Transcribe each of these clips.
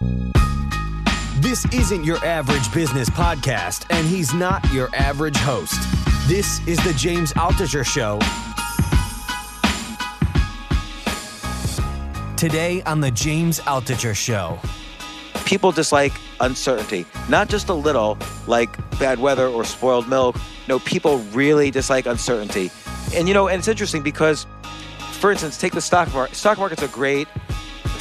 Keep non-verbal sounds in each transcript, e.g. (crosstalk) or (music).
This isn't your average business podcast, and he's not your average host. This is the James Altucher Show. Today on the James Altucher Show. People dislike uncertainty, not just a little, like bad weather or spoiled milk. No, people really dislike uncertainty. And you know, and it's interesting because, for instance, take the stock market. Stock market's a great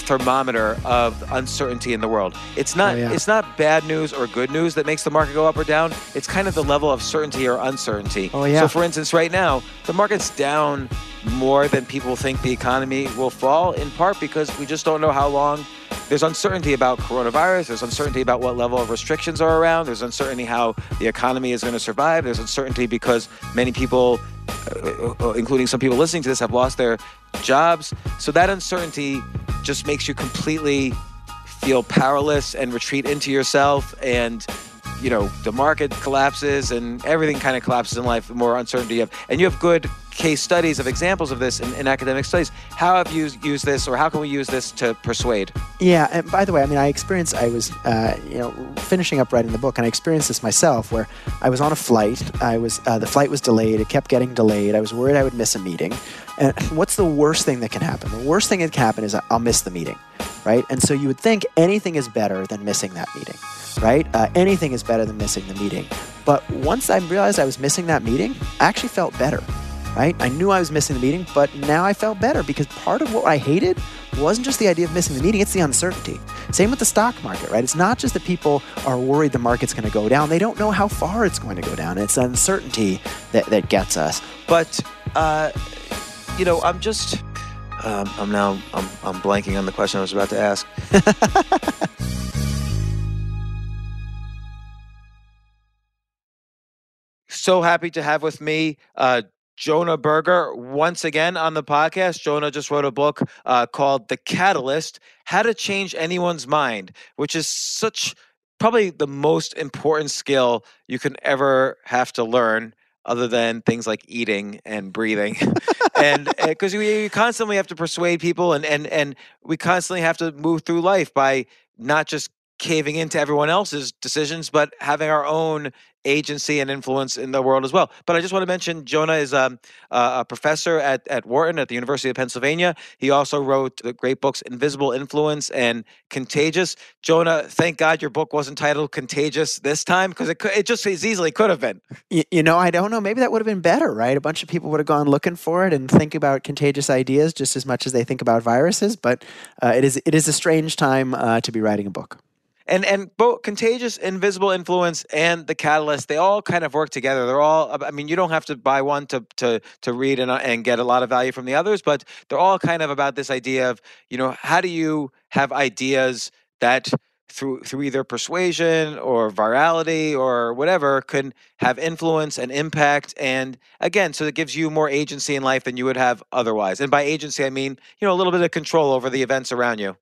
thermometer of uncertainty in the world. It's not Oh, yeah. it's not bad news or good news that makes the market go up or down. It's kind of the level of certainty or uncertainty. Oh, yeah. So for instance, right now, the market's down more than people think the economy will fall in part because we just don't know how long there's uncertainty about coronavirus. There's uncertainty about what level of restrictions are around. There's uncertainty how the economy is going to survive. There's uncertainty because many people, uh, uh, including some people listening to this, have lost their jobs. So that uncertainty just makes you completely feel powerless and retreat into yourself and you know the market collapses and everything kind of collapses in life the more uncertainty you have and you have good case studies of examples of this in, in academic studies how have you used this or how can we use this to persuade Yeah, and by the way, I mean, I experienced, I was, uh, you know, finishing up writing the book, and I experienced this myself where I was on a flight. I was, uh, the flight was delayed. It kept getting delayed. I was worried I would miss a meeting. And what's the worst thing that can happen? The worst thing that can happen is I'll miss the meeting, right? And so you would think anything is better than missing that meeting, right? Uh, anything is better than missing the meeting. But once I realized I was missing that meeting, I actually felt better right? I knew I was missing the meeting, but now I felt better because part of what I hated wasn't just the idea of missing the meeting, it's the uncertainty. Same with the stock market, right? It's not just that people are worried the market's going to go down, they don't know how far it's going to go down. It's uncertainty that, that gets us. but uh, you know i'm just um, i'm now I'm, I'm blanking on the question i was about to ask (laughs) so happy to have with me uh, Jonah Berger once again on the podcast. Jonah just wrote a book uh, called The Catalyst How to Change Anyone's Mind, which is such probably the most important skill you can ever have to learn, other than things like eating and breathing. (laughs) and uh, because we, we constantly have to persuade people and, and, and we constantly have to move through life by not just caving into everyone else's decisions, but having our own agency and influence in the world as well. But I just want to mention Jonah is um, uh, a professor at, at Wharton at the University of Pennsylvania. He also wrote the great books Invisible Influence and Contagious. Jonah, thank God your book wasn't titled Contagious this time because it, it just as easily could have been. You, you know, I don't know. Maybe that would have been better, right? A bunch of people would have gone looking for it and think about contagious ideas just as much as they think about viruses. But uh, it is it is a strange time uh, to be writing a book. And and both contagious invisible influence and the catalyst they all kind of work together. They're all i mean you don't have to buy one to to to read and, uh, and get a lot of value from the others but they're all kind of about this idea of you know how do you have ideas that through through either persuasion or virality or whatever can have influence and impact and again so it gives you more agency in life than you would have otherwise. And by agency i mean you know a little bit of control over the events around you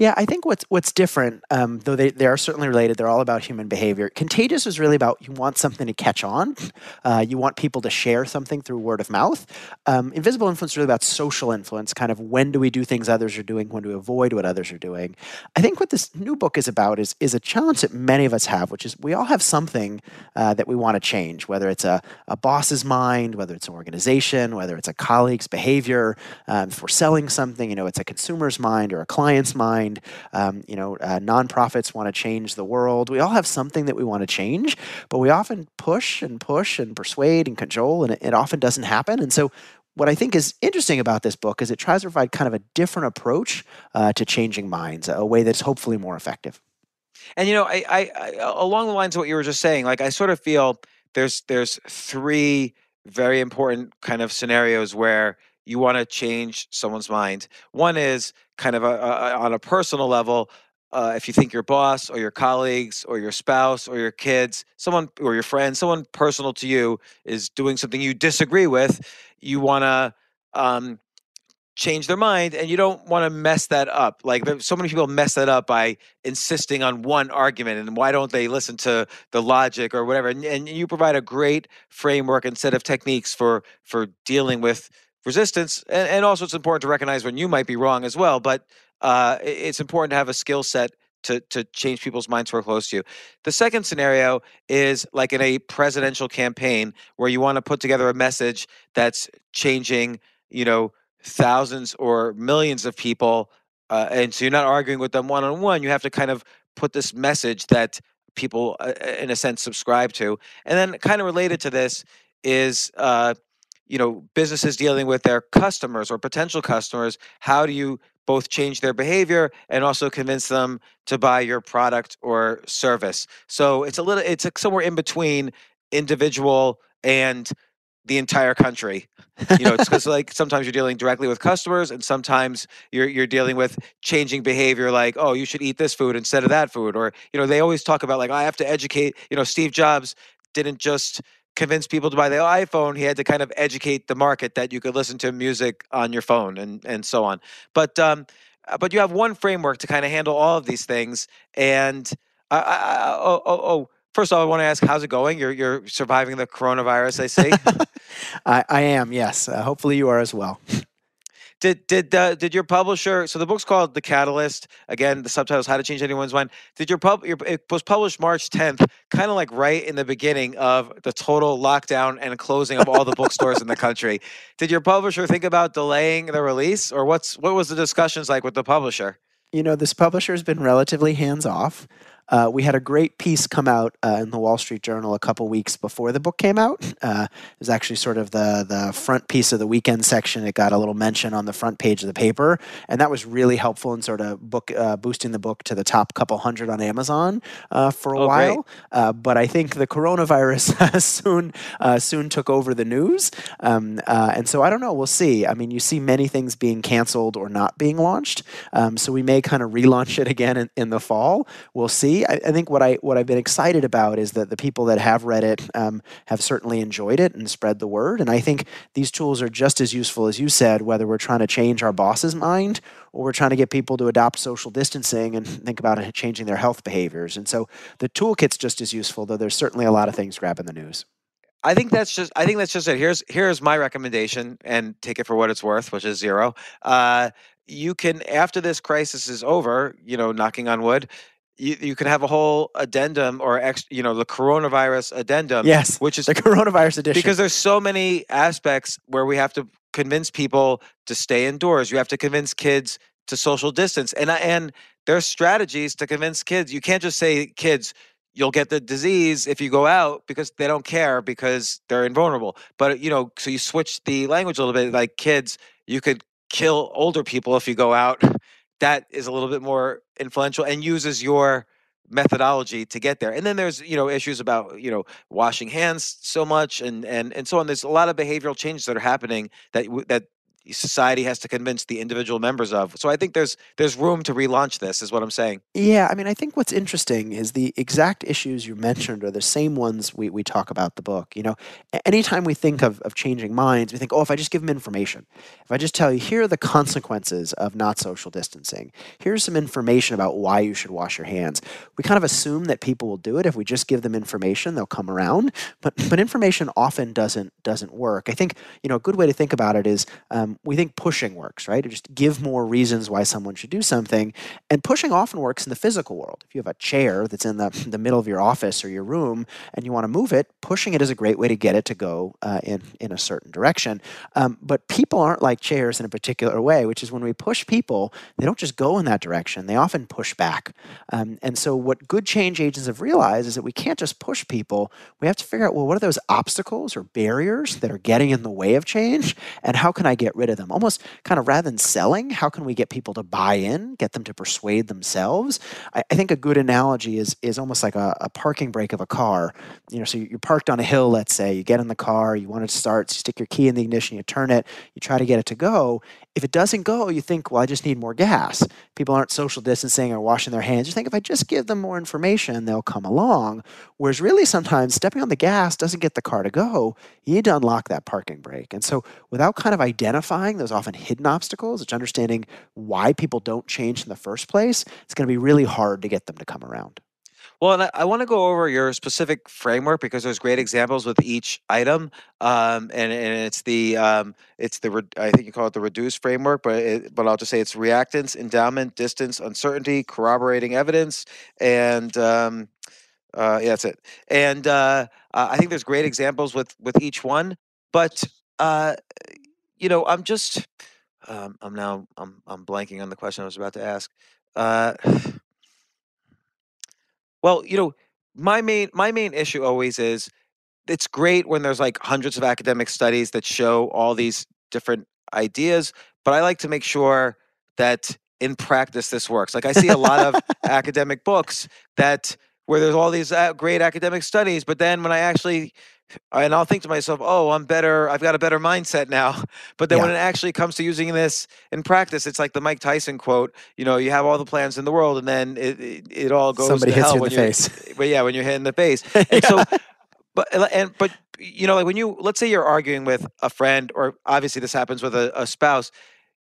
Yeah, I think what's what's different, um, though they, they are certainly related. They're all about human behavior. Contagious is really about you want something to catch on, (laughs) uh, you want people to share something through word of mouth. Um, invisible influence is really about social influence. Kind of when do we do things others are doing, when do we avoid what others are doing. I think what this new book is about is is a challenge that many of us have, which is we all have something uh, that we want to change, whether it's a, a boss's mind, whether it's an organization, whether it's a colleague's behavior. Um, if we're selling something, you know, it's a consumer's mind or a client's mind. Um, you know, uh, nonprofits want to change the world. We all have something that we want to change, but we often push and push and persuade and cajole, and it, it often doesn't happen. And so, what I think is interesting about this book is it tries to provide kind of a different approach uh, to changing minds, a way that's hopefully more effective. And you know, I, I, I along the lines of what you were just saying, like I sort of feel there's there's three very important kind of scenarios where you want to change someone's mind. One is kind of a, a, on a personal level. Uh, if you think your boss or your colleagues or your spouse or your kids, someone or your friend, someone personal to you is doing something you disagree with, you want to um, change their mind and you don't want to mess that up like so many people mess that up by insisting on one argument and why don't they listen to the logic or whatever and, and you provide a great framework and set of techniques for for dealing with resistance and, and also it's important to recognize when you might be wrong as well but uh, it's important to have a skill set to to change people's minds who are close to you. The second scenario is like in a presidential campaign where you want to put together a message that's changing, you know, thousands or millions of people, uh, and so you're not arguing with them one on one. You have to kind of put this message that people, uh, in a sense, subscribe to. And then, kind of related to this is, uh, you know, businesses dealing with their customers or potential customers. How do you both change their behavior and also convince them to buy your product or service? So it's a little, it's somewhere in between individual and the entire country. You know, it's because (laughs) like sometimes you're dealing directly with customers, and sometimes you're you're dealing with changing behavior, like oh, you should eat this food instead of that food, or you know, they always talk about like I have to educate. You know, Steve Jobs didn't just convince people to buy the iPhone; he had to kind of educate the market that you could listen to music on your phone and and so on. But um, uh, but you have one framework to kind of handle all of these things, and I, I, oh oh oh First of all, I want to ask, how's it going? You're you're surviving the coronavirus, I see. (laughs) I, I am, yes. Uh, hopefully, you are as well. (laughs) Did did uh, did your publisher? So the book's called The Catalyst. Again, the subtitle is How to Change Anyone's Mind. Did your pub? Your, it was published March 10th, kind of like right in the beginning of the total lockdown and closing of all the bookstores in the (laughs) country. Did your publisher think about delaying the release, or what's what was the discussions like with the publisher? You know, this publisher has been relatively hands off. Uh, we had a great piece come out uh, in the Wall Street Journal a couple weeks before the book came out. Uh, it was actually sort of the the front piece of the weekend section. It got a little mention on the front page of the paper, and that was really helpful in sort of book uh, boosting the book to the top couple hundred on Amazon uh, for a oh, while. Uh, but I think the coronavirus (laughs) soon soon took over the news, um, and so I don't know. We'll see. I mean, you see many things being canceled or not being launched, um, so we may kind of relaunch it again in, in the fall. We'll see. I, I, think what I what I've been excited about is that the people that have read it um, have certainly enjoyed it and spread the word. And I think these tools are just as useful as you said, whether we're trying to change our boss's mind or we're trying to get people to adopt social distancing and think about changing their health behaviors. And so the toolkit's just as useful, though there's certainly a lot of things grabbing the news. I think that's just. I think that's just it. Here's here's my recommendation, and take it for what it's worth, which is zero. Uh, you can after this crisis is over, you know, knocking on wood, you, you can have a whole addendum or ex, you know the coronavirus addendum yes which is the (laughs) coronavirus edition. because there's so many aspects where we have to convince people to stay indoors. You have to convince kids to social distance. And and there's strategies to convince kids. You can't just say kids you'll get the disease if you go out because they don't care because they're invulnerable. But you know so you switch the language a little bit like kids you could kill older people if you go out (laughs) that is a little bit more influential and uses your methodology to get there. And then there's, you know, issues about, you know, washing hands so much and and and so on. There's a lot of behavioral changes that are happening that that society has to convince the individual members of. So I think there's there's room to relaunch this is what I'm saying. Yeah, I mean I think what's interesting is the exact issues you mentioned are the same ones we, we talk about the book. You know, anytime we think of, of changing minds, we think, oh, if I just give them information, if I just tell you here are the consequences of not social distancing, here's some information about why you should wash your hands. We kind of assume that people will do it. If we just give them information, they'll come around. But but information often doesn't doesn't work. I think, you know, a good way to think about it is um, we think pushing works, right? just give more reasons why someone should do something. And pushing often works in the physical world. If you have a chair that's in the, the middle of your office or your room and you want to move it, pushing it is a great way to get it to go uh, in, in a certain direction. Um, but people aren't like chairs in a particular way, which is when we push people, they don't just go in that direction, they often push back. Um, and so, what good change agents have realized is that we can't just push people. We have to figure out, well, what are those obstacles or barriers that are getting in the way of change? And how can I get rid of them. Almost kind of rather than selling, how can we get people to buy in, get them to persuade themselves? I, I think a good analogy is is almost like a, a, parking brake of a car. You know, so you're parked on a hill, let's say, you get in the car, you want it to start, you stick your key in the ignition, you turn it, you try to get it to go. If it doesn't go, you think, well, I just need more gas. People aren't social distancing or washing their hands. You think if I just give them more information, they'll come along. Whereas really sometimes stepping on the gas doesn't get the car to go. You need to unlock that parking brake. And so without kind of identifying those often hidden obstacles, it's understanding why people don't change in the first place, it's going to be really hard to get them to come around. Well, and I, I want to go over your specific framework because there's great examples with each item, um, and and it's the um, it's the I think you call it the reduced framework, but it, but I'll just say it's reactance, endowment, distance, uncertainty, corroborating evidence, and um, uh, yeah, that's it. And uh, I think there's great examples with with each one, but uh, you know, I'm just um, I'm now I'm I'm blanking on the question I was about to ask. Uh, well, you know, my main my main issue always is it's great when there's like hundreds of academic studies that show all these different ideas, but I like to make sure that in practice this works. Like I see a lot of (laughs) academic books that where there's all these uh, great academic studies, but then when I actually and I'll think to myself, "Oh, I'm better. I've got a better mindset now." (laughs) But then yeah. when it actually comes to using this in practice, it's like the Mike Tyson quote. You know, you have all the plans in the world, and then it it, it all goes Somebody to hits hell you in the face. (laughs) But yeah, when you're hit in the face. (laughs) And yeah. so, but and but you know, like when you let's say you're arguing with a friend, or obviously this happens with a, a spouse.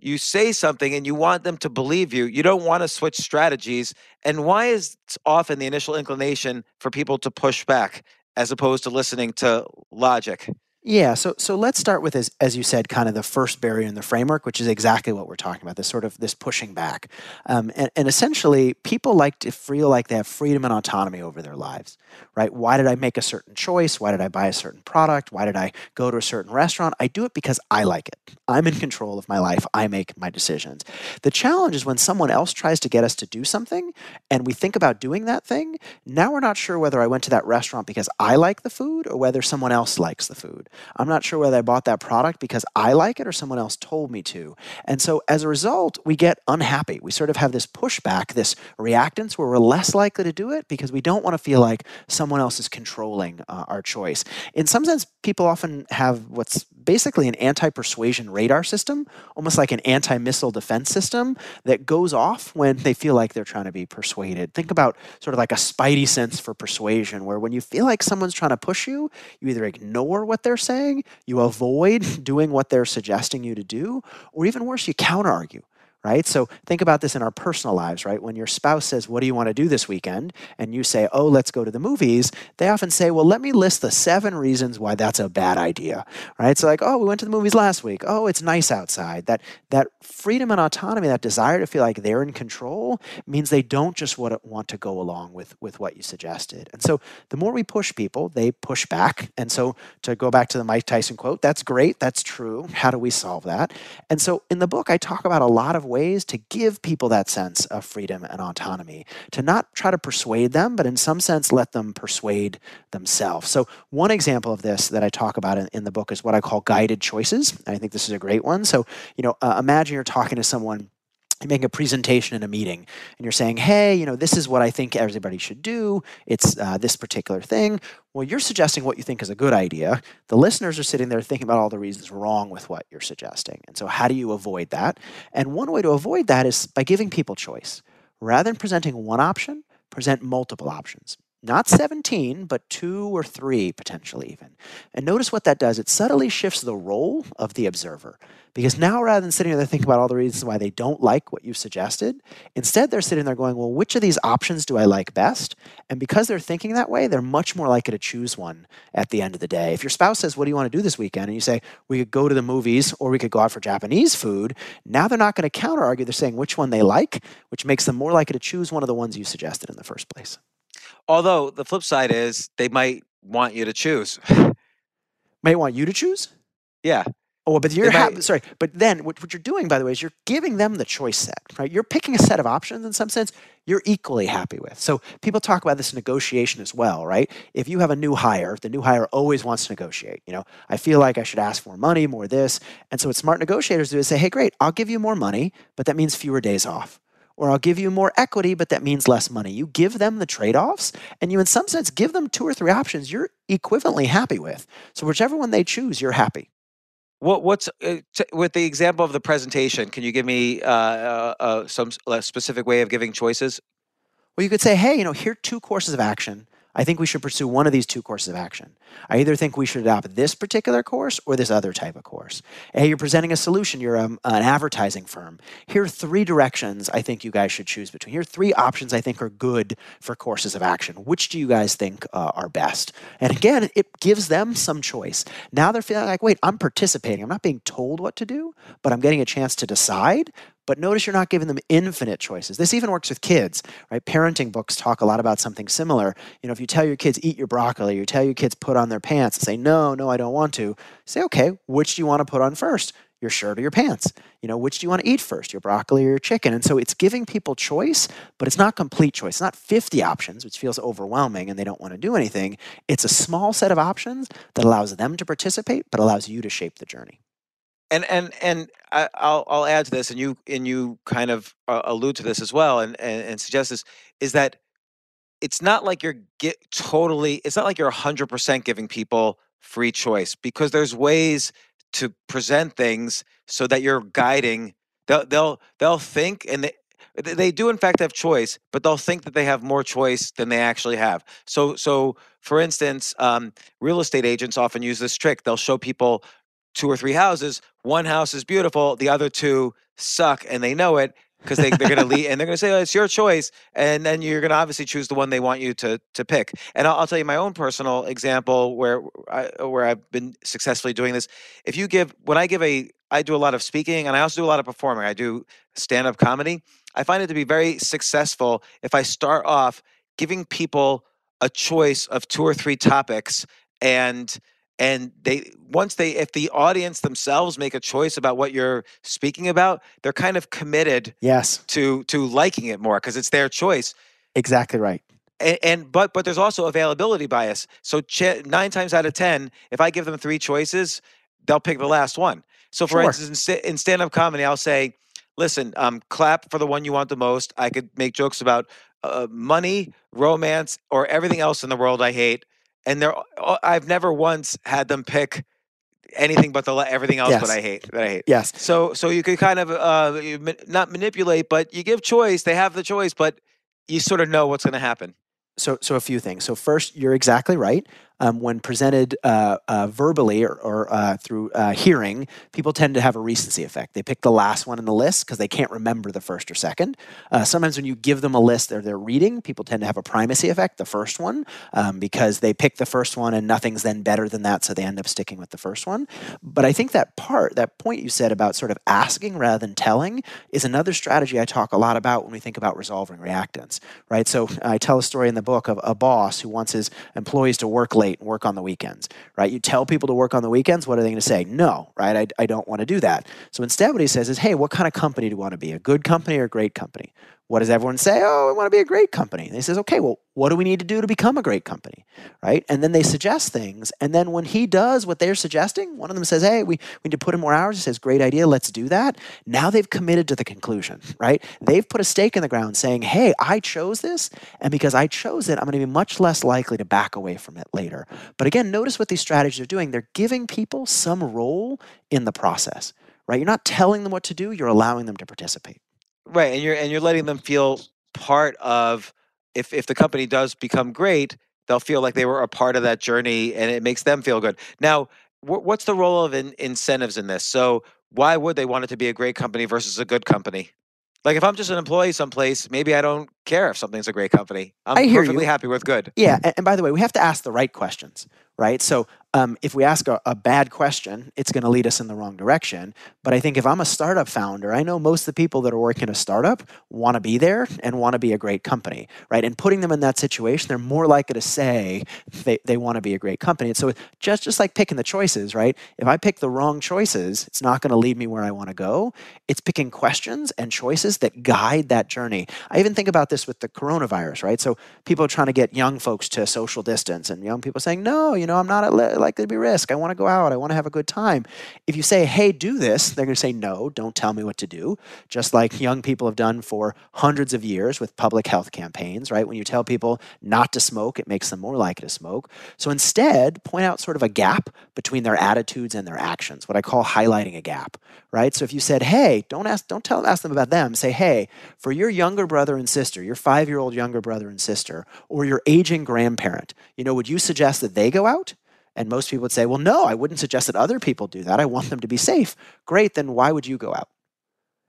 You say something and you want them to believe you. You don't want to switch strategies. And why is often the initial inclination for people to push back? As opposed to listening to logic. Yeah, so so let's start with as as you said, kind of the first barrier in the framework, which is exactly what we're talking about. This sort of this pushing back, um, and, and essentially, people like to feel like they have freedom and autonomy over their lives, right? Why did I make a certain choice? Why did I buy a certain product? Why did I go to a certain restaurant? I do it because I like it. I'm in control of my life. I make my decisions. The challenge is when someone else tries to get us to do something, and we think about doing that thing. Now we're not sure whether I went to that restaurant because I like the food or whether someone else likes the food. I'm not sure whether I bought that product because I like it or someone else told me to. And so as a result, we get unhappy. We sort of have this pushback, this reactance where we're less likely to do it because we don't want to feel like someone else is controlling uh, our choice. In some sense, people often have what's basically an anti persuasion radar system, almost like an anti missile defense system that goes off when they feel like they're trying to be persuaded. Think about sort of like a spidey sense for persuasion, where when you feel like someone's trying to push you, you either ignore what they're saying, you avoid (laughs) doing what they're suggesting you to do, or even worse, you counter argue right? So think about this in our personal lives, right? When your spouse says, What do you want to do this weekend? And you say, Oh, let's go to the movies, they often say, Well, let me list the seven reasons why that's a bad idea, right? So, like, Oh, we went to the movies last week. Oh, it's nice outside. That, that freedom and autonomy, that desire to feel like they're in control, means they don't just want to go along with, with what you suggested. And so the more we push people, they push back. And so to go back to the Mike Tyson quote, that's great. That's true. How do we solve that? And so in the book, I talk about a lot of ways to give people that sense of freedom and autonomy, to not try to persuade them, but in some sense let them persuade themselves. So, one example of this that I talk about in, in the book is what I call guided choices. I think this is a great one. So, you know, uh, imagine you're talking to someone you're making a presentation in a meeting and you're saying, hey, you know, this is what I think everybody should do. It's uh, this particular thing. Well, you're suggesting what you think is a good idea. The listeners are sitting there thinking about all the reasons wrong with what you're suggesting. And so, how do you avoid that? And one way to avoid that is by giving people choice. Rather than presenting one option, present multiple options not 17, but two or three potentially even. And notice what that does. It subtly shifts the role of the observer. Because now, rather than sitting there thinking about all the reasons why they don't like what you've suggested, instead they're sitting there going, well, which of these options do I like best? And because they're thinking that way, they're much more likely to choose one at the end of the day. If your spouse says, what do you want to do this weekend? And you say, we could go to the movies or we could go out for Japanese food, now they're not going to counter argue. They're saying which one they like, which makes them more likely to choose one of the ones you suggested in the first place. Although the flip side is they might want you to choose. might want you to choose? Yeah. Oh, but you're might- hap- sorry. But then what, what you're doing, by the way, is you're giving them the choice set, right? You're picking a set of options in some sense you're equally happy with. So people talk about this negotiation as well, right? If you have a new hire, the new hire always wants to negotiate. You know, I feel like I should ask for more money, more this. And so what smart negotiators do is say, hey, great, I'll give you more money, but that means fewer days off. Or I'll give you more equity, but that means less money. You give them the trade offs, and you, in some sense, give them two or three options you're equivalently happy with. So, whichever one they choose, you're happy. What what's uh, t- with the example of the presentation? Can you give me uh, uh, uh, some specific way of giving choices? Well, you could say, hey, you know, here are two courses of action. I think we should pursue one of these two courses of action. I either think we should adopt this particular course or this other type of course. Hey, you're presenting a solution. You're um, an advertising firm. Here are three directions I think you guys should choose between. Here are three options I think are good for courses of action. Which do you guys think uh, are best? And again, it gives them some choice. Now they're feeling like, wait, I'm participating. I'm not being told what to do, but I'm getting a chance to decide. But notice you're not giving them infinite choices. This even works with kids, right? Parenting books talk a lot about something similar. You know, if you tell your kids eat your broccoli, you tell your kids put on their pants and say, no, no, I don't want to. Say, okay, which do you want to put on first? Your shirt or your pants? You know, which do you want to eat first, your broccoli or your chicken? And so it's giving people choice, but it's not complete choice. It's not 50 options, which feels overwhelming and they don't want to do anything. It's a small set of options that allows them to participate, but allows you to shape the journey. And and and I, I'll I'll add to this, and you and you kind of uh, allude to this as well, and, and and suggest this is that it's not like you're get totally. It's not like you're hundred percent giving people free choice because there's ways to present things so that you're guiding. They'll they'll they'll think and they. they- They do in fact have choice, but they'll think that they have more choice than they actually have. So, so for instance, um, real estate agents often use this trick. They'll show people two or three houses. One house is beautiful, the other two suck, and they know it because they, they're going to leave and they're going to say, oh, "It's your choice," and then you're going to obviously choose the one they want you to to pick. And I'll, I'll tell you my own personal example where I, where I've been successfully doing this. If you give when I give a I do a lot of speaking and I also do a lot of performing. I do stand up comedy. I find it to be very successful if I start off giving people a choice of two or three topics and and they once they if the audience themselves make a choice about what you're speaking about they're kind of committed Yes, to to liking it more because it's their choice. Exactly right. and, and but but there's also availability bias. So ch- nine times out of ten if i give them three choices they'll pick the last one. So for Sure. instance in, in stand-up comedy i'll say listen um, clap for the one you want the most. I could make jokes about uh, money romance or everything else in the world i hate and they're uh, i've never once had them pick anything but the everything else Yes. that i hate that i hate Yes. so so you could kind of uh, ma- not manipulate, but you give choice. They have the choice, but you sort of know what's going to happen. So, so a few things. So, first, you're exactly right. Um, when presented uh, uh, verbally or, or uh, through uh, hearing, people tend to have a recency effect. They pick the last one in the list because they can't remember the first or second. Uh, sometimes, when you give them a list or they're reading, people tend to have a primacy effect, the first one, um, because they pick the first one and nothing's then better than that, so they end up sticking with the first one. But I think that part, that point you said about sort of asking rather than telling, is another strategy I talk a lot about when we think about resolving reactance, right? So I tell a story in the book of a boss who wants his employees to work late and work on the weekends, right? You tell people to work on the weekends, what are they going to say? No, right? I, I don't want to do that. So instead, what he says is, hey, what kind of company do you want to be? A good company or a great company? What does everyone say? Oh, I want to be a great company. And he says, okay, well, what do we need to do to become a great company? Right? And then they suggest things. And then when he does what they're suggesting, one of them says, hey, we, we need to put in more hours. He says, great idea, let's do that. Now they've committed to the conclusion, right? They've put a stake in the ground saying, hey, I chose this. And because I chose it, I'm going to be much less likely to back away from it later. But again, notice what these strategies are doing. They're giving people some role in the process, right? You're not telling them what to do, you're allowing them to participate. Right, and you're and you're letting them feel part of. If if the company does become great, they'll feel like they were a part of that journey, and it makes them feel good. Now, wh- what's the role of in, incentives in this? So, why would they want it to be a great company versus a good company? Like, if I'm just an employee someplace, maybe I don't care if something's a great company. I'm perfectly you. happy with good. Yeah, and, and by the way, we have to ask the right questions, right? So um, if we ask a, a bad question, it's going to lead us in the wrong direction. But I think if I'm a startup founder, I know most of the people that are working in a startup want to be there and want to be a great company, right? And putting them in that situation, they're more likely to say they, they want to be a great company. And so just just like picking the choices, right? If I pick the wrong choices, it's not going to lead me where I want to go. It's picking questions and choices that guide that journey. I even think about this with the coronavirus, right? So people are trying to get young folks to social distance, and young people saying, "No, you know, I'm not likely to be risk. I want to go out. I want to have a good time." If you say, "Hey, do this," they're going to say, "No, don't tell me what to do." Just like young people have done for hundreds of years with public health campaigns, right? When you tell people not to smoke, it makes them more likely to smoke. So instead, point out sort of a gap between their attitudes and their actions, what I call highlighting a gap, right? So if you said, "Hey, don't ask don't tell ask them about them. Say, "Hey, for your younger brother and sister, your 5-year-old younger brother and sister, or your aging grandparent, you know, would you suggest that they go out?" And most people would say, well, no, I wouldn't suggest that other people do that. I want them to be safe. Great, then why would you go out?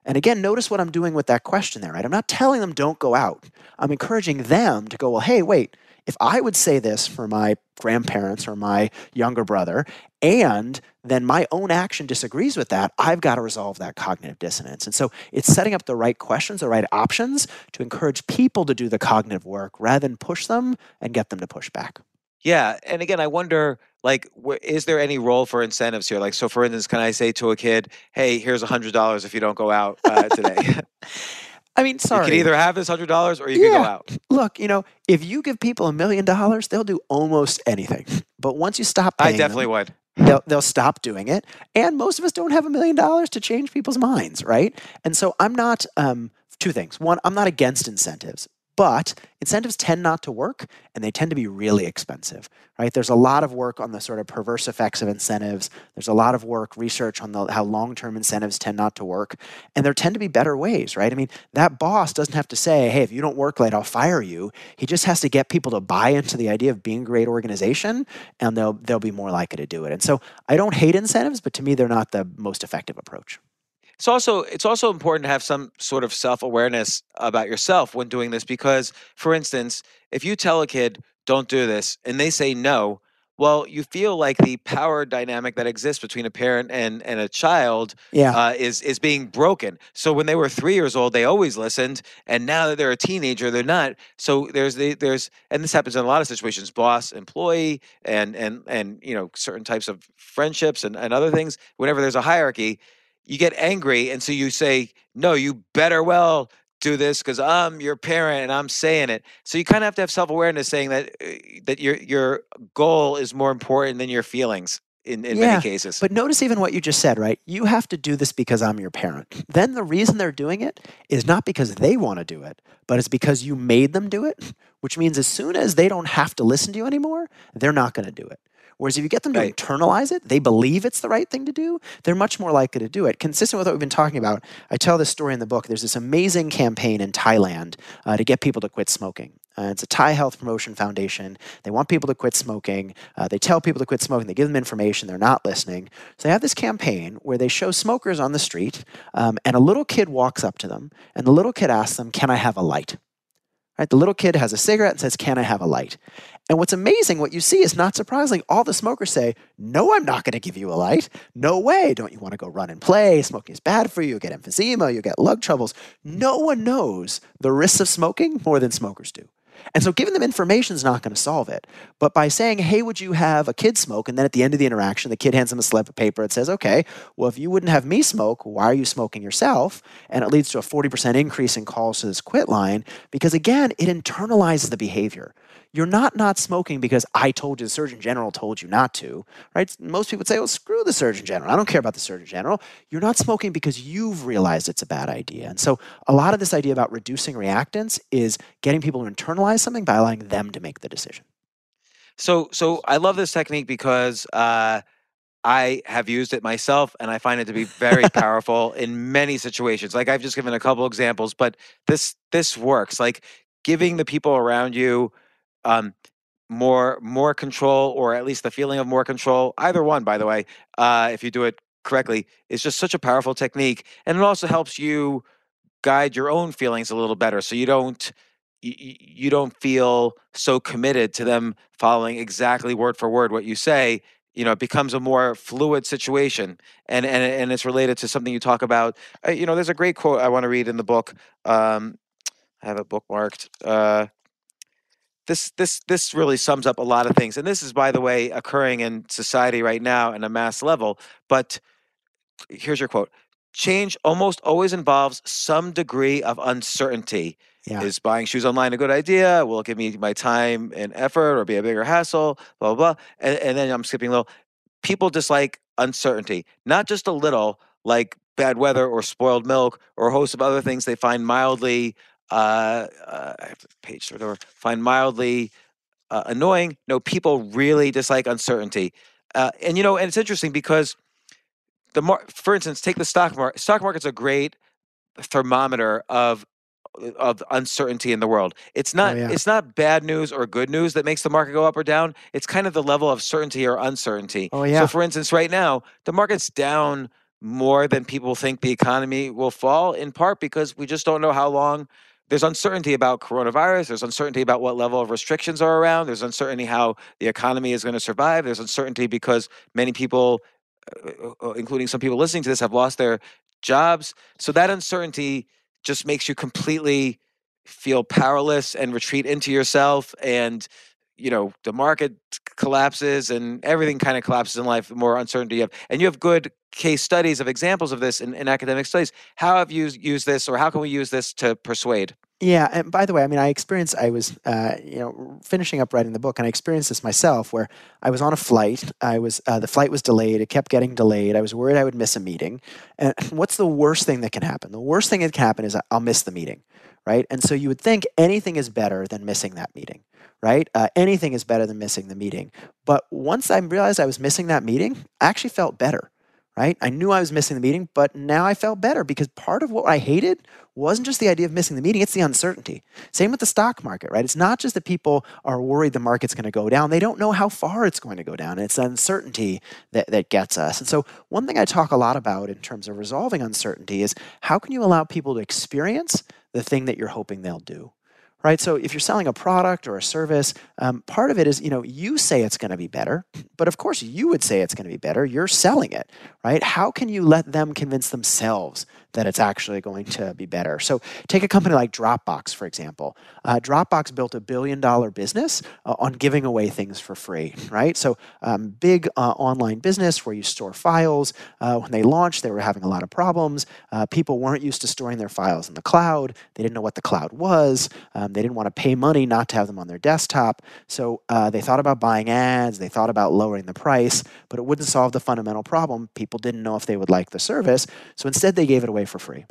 And again, notice what I'm doing with that question there, right? I'm not telling them don't go out. I'm encouraging them to go, well, hey, wait, if I would say this for my grandparents or my younger brother, and then my own action disagrees with that, I've got to resolve that cognitive dissonance. And so it's setting up the right questions, the right options to encourage people to do the cognitive work rather than push them and get them to push back. Yeah, and again, I wonder, like, wh- is there any role for incentives here? Like, so for instance, can I say to a kid, "Hey, here's a hundred dollars if you don't go out uh, today"? (laughs) I mean, sorry. You can either have this hundred dollars or you can go out. Look, you know, if you give people a million dollars, they'll do almost anything. But once you stop, I definitely them, would. they'll they'll stop doing it. And most of us don't have a million dollars to change people's minds, right? And so I'm not um, two things. One, I'm not against incentives, but incentives tend not to work and they tend to be really expensive, right? There's a lot of work on the sort of perverse effects of incentives. There's a lot of work, research on the, how long term incentives tend not to work. And there tend to be better ways, right? I mean, that boss doesn't have to say, hey, if you don't work late, I'll fire you. He just has to get people to buy into the idea of being a great organization and they'll, they'll be more likely to do it. And so I don't hate incentives, but to me, they're not the most effective approach. It's also it's also important to have some sort of self-awareness about yourself when doing this because for instance, if you tell a kid don't do this and they say no, well, you feel like the power dynamic that exists between a parent and and a child Yeah. uh, is is being broken. So when they were three years old, they always listened, and now that they're a teenager, they're not. So there's the there's and this happens in a lot of situations: boss, employee, and and and you know certain types of friendships and and other things. Whenever there's a hierarchy, you get angry, and so you say, "No, you better well." Do this because I'm your parent and I'm saying it. So you kind of have to have self awareness, saying that uh, that your your goal is more important than your feelings in, in Yeah, many cases. But notice even what you just said, right? You have to do this because I'm your parent. (laughs) Then the reason they're doing it is not because they want to do it, but it's because you made them do it, which means as soon as they don't have to listen to you anymore, they're not going to do it. Whereas if you get them to Right. internalize it, they believe it's the right thing to do, they're much more likely to do it. Consistent with what we've been talking about, I tell this story in the book. There's this amazing campaign in Thailand uh, to get people to quit smoking. Uh, it's a Thai Health Promotion Foundation. They want people to quit smoking. Uh, they tell people to quit smoking. They give them information. They're not listening. So they have this campaign where they show smokers on the street, um, and a little kid walks up to them, and the little kid asks them, "Can I have a light?" Right? The little kid has a cigarette and says, "Can I have a light?" And what's amazing, what you see is not surprising. All the smokers say, No, I'm not going to give you a light. No way. Don't you want to go run and play? Smoking is bad for you. You get emphysema, you get lung troubles. No one knows the risks of smoking more than smokers do. And so giving them information is not going to solve it. But by saying, hey, would you have a kid smoke? And then at the end of the interaction, the kid hands them a slip of paper. It says, okay, well, if you wouldn't have me smoke, why are you smoking yourself? And it leads to a 40% increase in calls to this quit line because, again, it internalizes the behavior. You're not not smoking because I told you the Surgeon General told you not to, right? Most people would say, well, screw the Surgeon General. I don't care about the Surgeon General. You're not smoking because you've realized it's a bad idea. And so a lot of this idea about reducing reactance is getting people to internalize something by allowing them to make the decision. So, so I love this technique because uh, I have used it myself, and I find it to be very (laughs) powerful in many situations. Like I've just given a couple examples, but this this works. Like giving the people around you um, more more control, or at least the feeling of more control. Either one, by the way, uh, if you do it correctly, is just such a powerful technique, and it also helps you guide your own feelings a little better, so you don't you, you don't feel so committed to them following exactly word for word what you say you know, it becomes a more fluid situation, and and and it's related to something you talk about. Uh, you know, there's a great quote I want to read in the book. Um, I have it bookmarked. Uh, this this this really sums up a lot of things, and this is, by the way, occurring in society right now in a mass level. But here's your quote: "Change almost always involves some degree of uncertainty." Yeah. Is buying shoes online a good idea? Will it give me my time and effort or be a bigger hassle? Blah, blah, blah. And, and then I'm skipping a little. People dislike uncertainty, not just a little, like bad weather or spoiled milk or a host of other things they find mildly, uh, uh, I have to page through over, find mildly uh, annoying. No, people really dislike uncertainty. Uh, and, you know, and it's interesting because the mar- for instance, take the stock market. Stock market's a great thermometer of of uncertainty in the world. It's not yeah. it's not bad news or good news that makes the market go up or down. It's kind of the level of certainty or uncertainty. Oh, yeah. So for instance, right now, the market's down more than people think the economy will fall in part because we just don't know how long there's uncertainty about coronavirus. There's uncertainty about what level of restrictions are around. There's uncertainty how the economy is going to survive. There's uncertainty because many people, uh, uh, including some people listening to this, have lost their jobs. So that uncertainty just makes you completely feel powerless and retreat into yourself and you know the market collapses and everything kind of collapses in life the more uncertainty you have and you have good case studies of examples of this in, in academic studies. How have you used this or how can we use this to persuade Yeah, and by the way, I mean, I experienced. I was, uh, you know, finishing up writing the book, and I experienced this myself, where I was on a flight. I was uh, the flight was delayed. It kept getting delayed. I was worried I would miss a meeting. And (laughs) what's the worst thing that can happen? The worst thing that can happen is I'll miss the meeting, right? And so you would think anything is better than missing that meeting, right? Uh, anything is better than missing the meeting. But once I realized I was missing that meeting, I actually felt better right? I knew I was missing the meeting, but now I felt better because part of what I hated wasn't just the idea of missing the meeting, it's the uncertainty. Same with the stock market, right? It's not just that people are worried the market's going to go down, they don't know how far it's going to go down. It's uncertainty that, that gets us. And so, one thing I talk a lot about in terms of resolving uncertainty is how can you allow people to experience the thing that you're hoping they'll do? Right? So if you're selling a product or a service, um, part of it is, you know, you say it's going to be better, but of course you would say it's going to be better. You're selling it, right? How can you let them convince themselves that it's actually going to be better? So take a company like Dropbox, for example. Uh, Dropbox built a billion dollar business uh, on giving away things for free, right? So um, big uh, online business where you store files. Uh, when they launched, they were having a lot of problems. Uh, people weren't used to storing their files in the cloud. They didn't know what the cloud was. Um, they didn't want to pay money not to have them on their desktop. So uh, they thought about buying ads, they thought about lowering the price, but it wouldn't solve the fundamental problem. People didn't know if they would like the service. So instead, they gave it away for free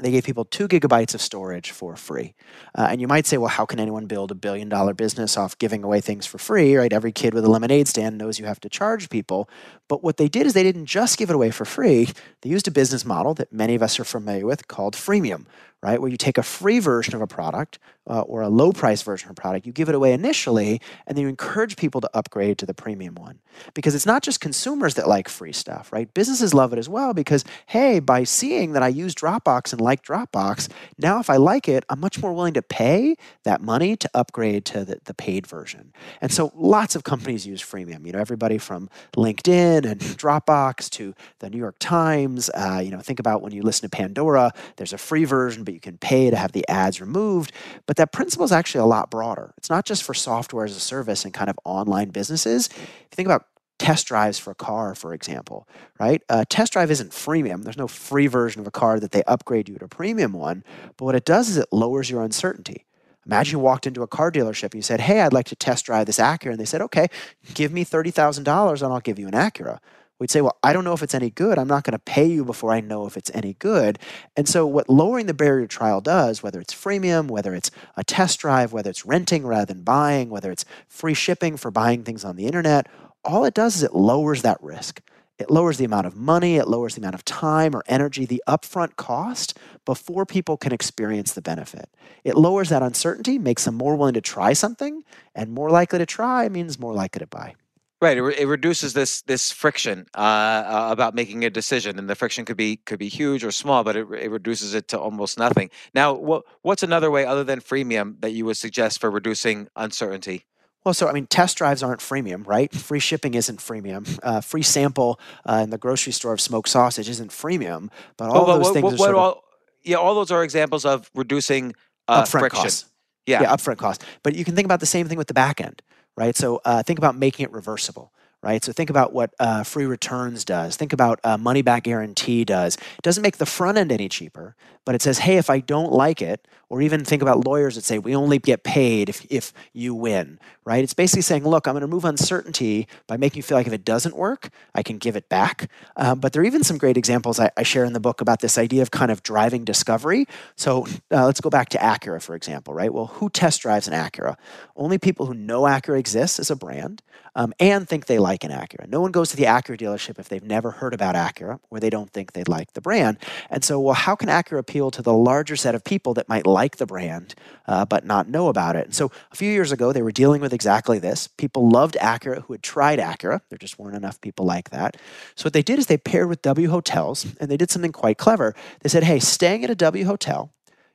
they gave people two gigabytes of storage for free. Uh, and you might say, well, how can anyone build a billion dollar business off giving away things for free, right? Every kid with a lemonade stand knows you have to charge people. But what they did is they didn't just give it away for free, they used a business model that many of us are familiar with called freemium, right? Where you take a free version of a product uh, or a low price version of a product, you give it away initially, and then you encourage people to upgrade to the premium one. Because it's not just consumers that like free stuff, right? Businesses love it as well because, hey, by seeing that I use Dropbox and like Dropbox, now if I like it, I'm much more willing to pay that money to upgrade to the, the paid version. And so lots of companies use freemium. You know, everybody from LinkedIn and Dropbox to the New York Times. Uh, you know, think about when you listen to Pandora, there's a free version, but you can pay to have the ads removed. But that principle is actually a lot broader. It's not just for software as a service and kind of online businesses. If you think about test drives for a car, for example, right? A test drive isn't freemium. There's no free version of a car that they upgrade you to a premium one. But what it does is it lowers your uncertainty. Imagine you walked into a car dealership and you said, Hey, I'd like to test drive this Acura. And they said, Okay, give me $30,000 and I'll give you an Acura. We'd say, Well, I don't know if it's any good. I'm not going to pay you before I know if it's any good. And so, what lowering the barrier to trial does, whether it's freemium, whether it's a test drive, whether it's renting rather than buying, whether it's free shipping for buying things on the internet, all it does is it lowers that risk. It lowers the amount of money, it lowers the amount of time or energy, the upfront cost before people can experience the benefit. It lowers that uncertainty, makes them more willing to try something, and more likely to try means more likely to buy. Right, it, re- it reduces this this friction uh, uh, about making a decision, and the friction could be could be huge or small, but it, it reduces it to almost nothing. Now, what what's another way other than freemium that you would suggest for reducing uncertainty? Well, so I mean, test drives aren't freemium, right? Free shipping isn't freemium. Uh, free sample uh, in the grocery store of smoked sausage isn't freemium. But all But those what- things what- are what sort of yeah, all those are examples of reducing uh, upfront friction. costs. Yeah. yeah, upfront cost. But you can think about the same thing with the back end, right? So uh, think about making it reversible, right? So think about what uh, free returns does. Think about uh, money back guarantee does. It doesn't make the front end any cheaper, but it says, hey, if I don't like it, or even think about lawyers that say we only get paid if, if you win, right? It's basically saying, look, I'm going to remove uncertainty by making you feel like if it doesn't work, I can give it back. Um, but there are even some great examples I, I share in the book about this idea of kind of driving discovery. So uh, let's go back to Acura, for example, right? Well, who test drives an Acura? Only people who know Acura exists as a brand um, and think they like an Acura. No one goes to the Acura dealership if they've never heard about Acura or they don't think they'd like the brand. And so, well, how can Acura appeal to the larger set of people that might like the brand uh, but not know about it? And so, a few years ago, they were dealing with exactly this. People loved Acura who had tried Acura. There just weren't enough people like that. So, what they did is they paired with W Hotels and they did something quite clever. They said, hey, staying at a W Hotel,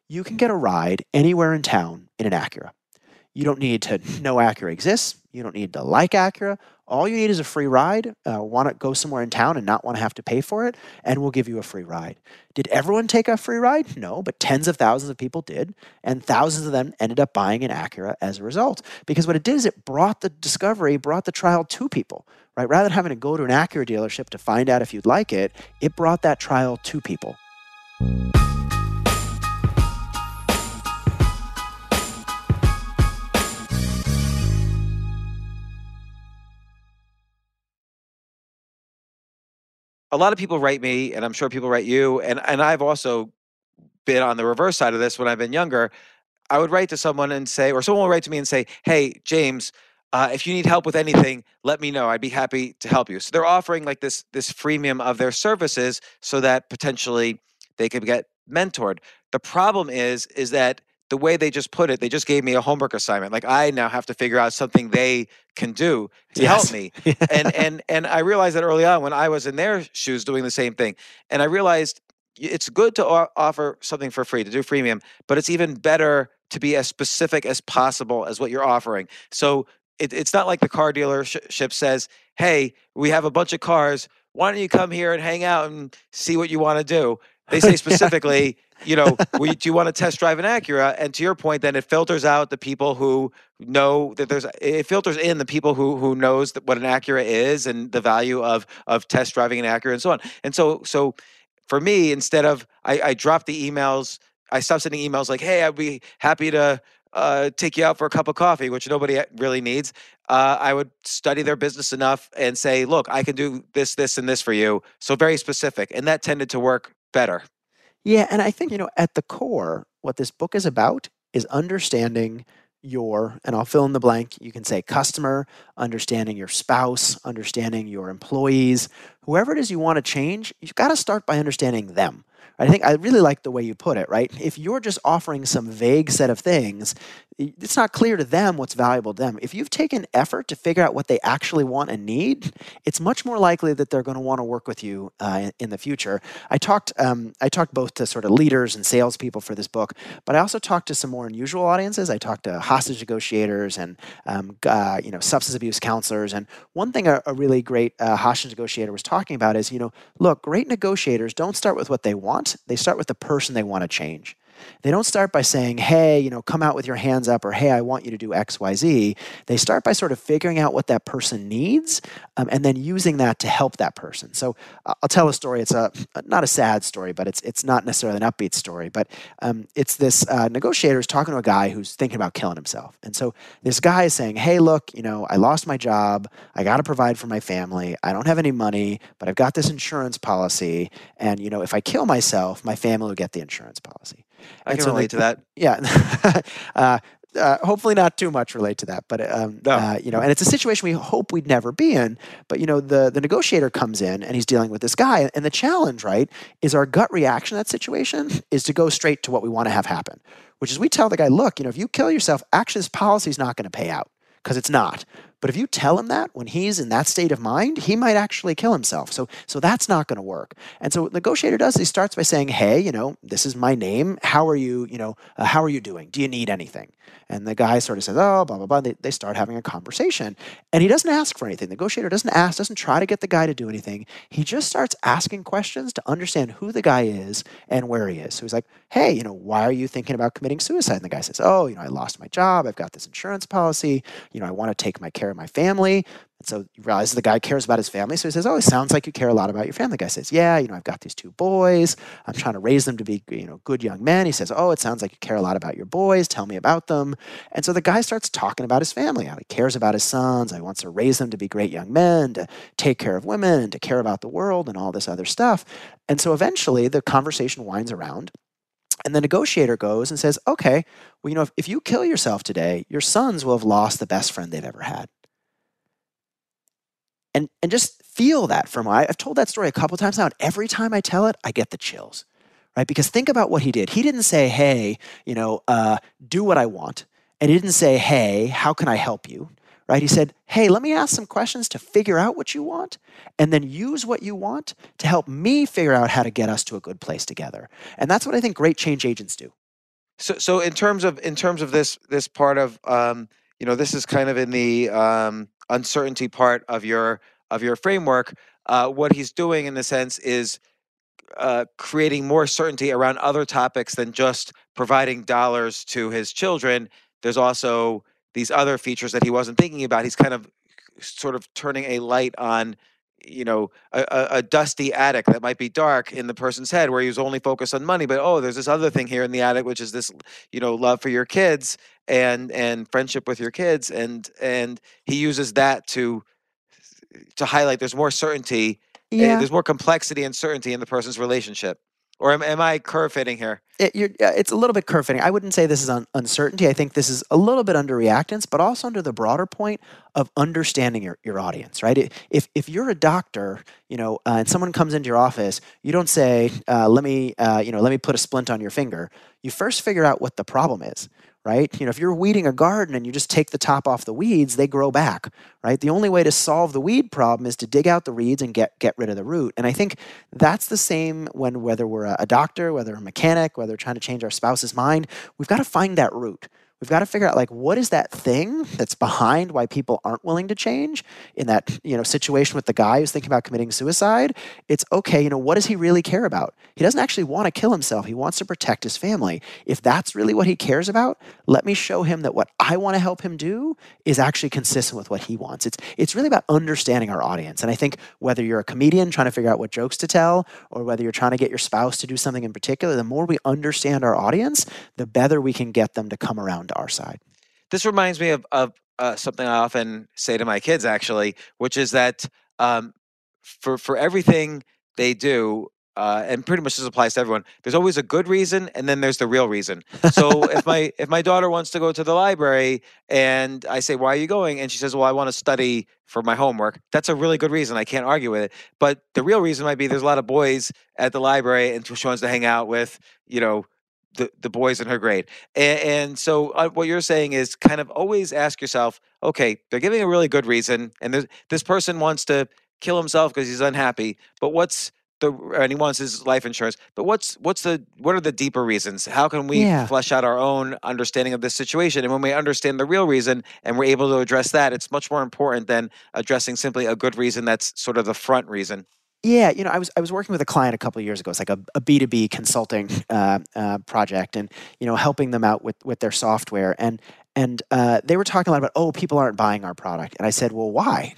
you can get a ride anywhere in town in an Acura. You don't need to know Acura exists. You don't need to like Acura. All you need is a free ride. Uh, want to go somewhere in town and not want to have to pay for it, and we'll give you a free ride. Did everyone take a free ride? No, but tens of thousands of people did, and thousands of them ended up buying an Acura as a result. Because what it did is it brought the discovery, brought the trial to people, right? Rather than having to go to an Acura dealership to find out if you'd like it, it brought that trial to people. A lot of people write me, and I'm sure people write you, and and I've also been on the reverse side of this when I've been younger. I would write to someone and say, or someone will write to me and say, "Hey, James, uh, if you need help with anything, let me know. I'd be happy to help you." So they're offering like this this freemium of their services so that potentially they could get mentored. The problem is is that the way they just put it, they just gave me a homework assignment. Like I now have to figure out something they can do to Yes. help me (laughs) and and and I realized that early on when I was in their shoes doing the same thing, and I realized it's good to offer something for free to do freemium, but it's even better to be as specific as possible as what you're offering. So it, it's not like the car dealership says, "Hey, we have a bunch of cars. Why don't you come here and hang out and see what you want to do?" They say (laughs) Yeah. You know, we, do you want to test drive an Acura? And to your point, then it filters out the people who know that there's it filters in the people who who knows what an Acura is and the value of of test driving an Acura and so on. And so so for me, instead of I, I dropped the emails, I stopped sending emails like, "Hey, I'd be happy to uh, take you out for a cup of coffee," which nobody really needs. Uh, I would study their business enough and say, "Look, I can do this, this, and this for you." So very specific, and that tended to work better. Yeah, and I think, you know, at the core, what this book is about is understanding your, and I'll fill in the blank, you can say customer, understanding your spouse, understanding your employees, whoever it is you want to change, you've got to start by understanding them. I think I really like the way you put it, right? If you're just offering some vague set of things, it's not clear to them what's valuable to them. If you've taken effort to figure out what they actually want and need, it's much more likely that they're going to want to work with you uh, in, the future. I talked, um, I talked both to sort of leaders and salespeople for this book, but I also talked to some more unusual audiences. I talked to hostage negotiators and, um, uh, you know, substance abuse counselors. And one thing a, a really great uh, hostage negotiator was talking about is, you know, look, great negotiators don't start with what they want; they start with the person they want to change. They don't start by saying, hey, you know, come out with your hands up or hey, I want you to do X, Y, Z. They start by sort of figuring out what that person needs um, and then using that to help that person. So uh, I'll tell a story. It's a not a sad story, but it's it's not necessarily an upbeat story. But um, it's this uh, negotiator is talking to a guy who's thinking about killing himself. And so this guy is saying, hey, look, you know, I lost my job. I got to provide for my family. I don't have any money, but I've got this insurance policy. And, you know, if I kill myself, my family will get the insurance policy. I And can so relate to that. (laughs) Yeah. (laughs) uh, uh, hopefully not too much relate to that, but um, No. uh, you know, and it's a situation we hope we'd never be in. But you know, the the negotiator comes in and he's dealing with this guy, and the challenge, right, is our gut reaction to that situation is to go straight to what we want to have happen, which is we tell the guy, look, you know, if you kill yourself, actually, this policy is not going to pay out because it's not. But if you tell him that when he's in that state of mind, he might actually kill himself. So, so that's not going to work. And so what the negotiator does, he starts by saying, hey, you know, this is my name. How are you, you know, uh, how are you doing? Do you need anything? And the guy sort of says, oh, blah, blah, blah. They, they start having a conversation. And he doesn't ask for anything. The negotiator doesn't ask, doesn't try to get the guy to do anything. He just starts asking questions to understand who the guy is and where he is. So he's like, hey, you know, why are you thinking about committing suicide? And the guy says, oh, you know, I lost my job. I've got this insurance policy. You know, I want to take my care of my family. And so you realize the guy cares about his family. So he says, Oh, it sounds like you care a lot about your family. The guy says, Yeah, you know, I've got these two boys. I'm trying to raise them to be, you know, good young men. He says, Oh, it sounds like you care a lot about your boys. Tell me about them. And so the guy starts talking about his family, how he cares about his sons, how he wants to raise them to be great young men, to take care of women, to care about the world and all this other stuff. And so eventually the conversation winds around. And the negotiator goes and says, okay, well, you know, if, if you kill yourself today, your sons will have lost the best friend they've ever had and and just feel that from I've told that story a couple times now, and every time I tell it, I get the chills, right? Because think about what he did. He didn't say, "Hey, you know, uh, do what I want," and he didn't say, "Hey, how can I help you?" Right? He said, "Hey, let me ask some questions to figure out what you want, and then use what you want to help me figure out how to get us to a good place together." And that's what I think great change agents do. So, so in terms of in terms of this this part of um, you know this is kind of in the um, uncertainty part of your of your framework, uh, what he's doing in the sense is uh, creating more certainty around other topics than just providing dollars to his children. There's also these other features that he wasn't thinking about. He's kind of sort of turning a light on you know a, a, dusty attic that might be dark in the person's head where he was only focused on money but oh there's this other thing here in the attic which is this you know love for your kids and and friendship with your kids and and he uses that to to highlight there's more certainty eh, yeah. there's more complexity and certainty in the person's relationship or am, am I curve fitting here? It, it's a little bit curve fitting. I wouldn't say this is un- uncertainty. I think this is a little bit under reactance, but also under the broader point of understanding your, your audience, right? If, if you're a doctor, you know, uh, and someone comes into your office, you don't say, uh, let me, uh, you know, let me put a splint on your finger. You first figure out what the problem is right? You know, if you're weeding a garden and you just take the top off the weeds, they grow back, right? The only way to solve the weed problem is to dig out the weeds and get get rid of the root. And I think that's the same when whether we're a doctor, whether a mechanic, whether trying to change our spouse's mind, we've got to find that root. We've got to figure out like what is that thing that's behind why people aren't willing to change in that, you know, situation with the guy who's thinking about committing suicide. It's okay, you know, what does he really care about? He doesn't actually want to kill himself. He wants to protect his family. If that's really what he cares about, let me show him that what I want to help him do is actually consistent with what he wants. It's it's really about understanding our audience. And I think whether you're a comedian trying to figure out what jokes to tell or whether you're trying to get your spouse to do something in particular, the more we understand our audience, the better we can get them to come around to our side. This reminds me of, of uh, something I often say to my kids, actually, which is that um, for for everything they do, uh, and pretty much this applies to everyone. There's always a good reason, and then there's the real reason. So if my (laughs) if my daughter wants to go to the library, and I say, "Why are you going?" and she says, "Well, I want to study for my homework," that's a really good reason. I can't argue with it. But the real reason might be there's a lot of boys at the library, and she wants to hang out with, you know, the, the boys in her grade. And, and so uh, what you're saying is kind of always ask yourself, okay, they're giving a really good reason, and this person wants to kill himself because he's unhappy. But what's the and he wants his life insurance. But what's what's the what are the deeper reasons? How can we yeah. flesh out our own understanding of this situation? And when we understand the real reason and we're able to address that, it's much more important than addressing simply a good reason that's sort of the front reason. Yeah, you know, I was I was working with a client a couple of years ago. It's like a B two B consulting uh, uh, project, and you know, helping them out with with their software. And and uh, they were talking a lot about, oh, people aren't buying our product. And I said, well, why?